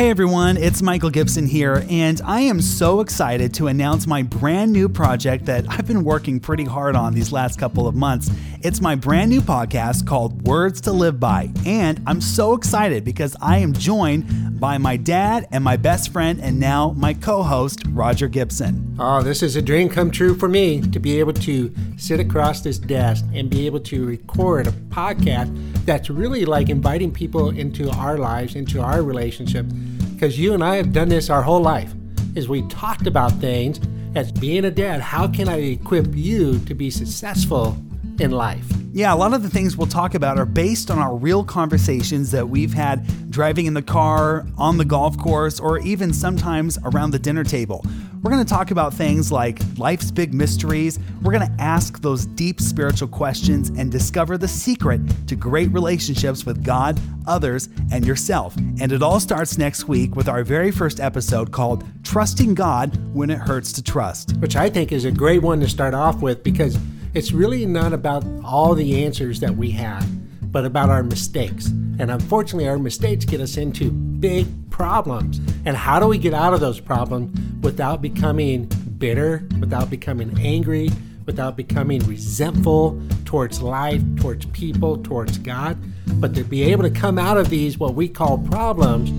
Hey everyone, it's Michael Gibson here, and I am so excited to announce my brand new project that I've been working pretty hard on these last couple of months. It's my brand new podcast called Words to Live By, and I'm so excited because I am joined by my dad and my best friend, and now my co host, Roger Gibson. Oh, this is a dream come true for me to be able to sit across this desk and be able to record a podcast that's really like inviting people into our lives, into our relationship because you and I have done this our whole life. Is we talked about things as being a dad, how can I equip you to be successful in life? Yeah, a lot of the things we'll talk about are based on our real conversations that we've had driving in the car, on the golf course, or even sometimes around the dinner table. We're going to talk about things like life's big mysteries. We're going to ask those deep spiritual questions and discover the secret to great relationships with God, others, and yourself. And it all starts next week with our very first episode called Trusting God When It Hurts to Trust. Which I think is a great one to start off with because it's really not about all the answers that we have, but about our mistakes. And unfortunately, our mistakes get us into big problems. And how do we get out of those problems without becoming bitter, without becoming angry, without becoming resentful towards life, towards people, towards God, but to be able to come out of these, what we call problems,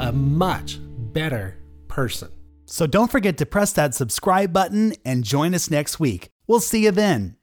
a much better person. So don't forget to press that subscribe button and join us next week. We'll see you then.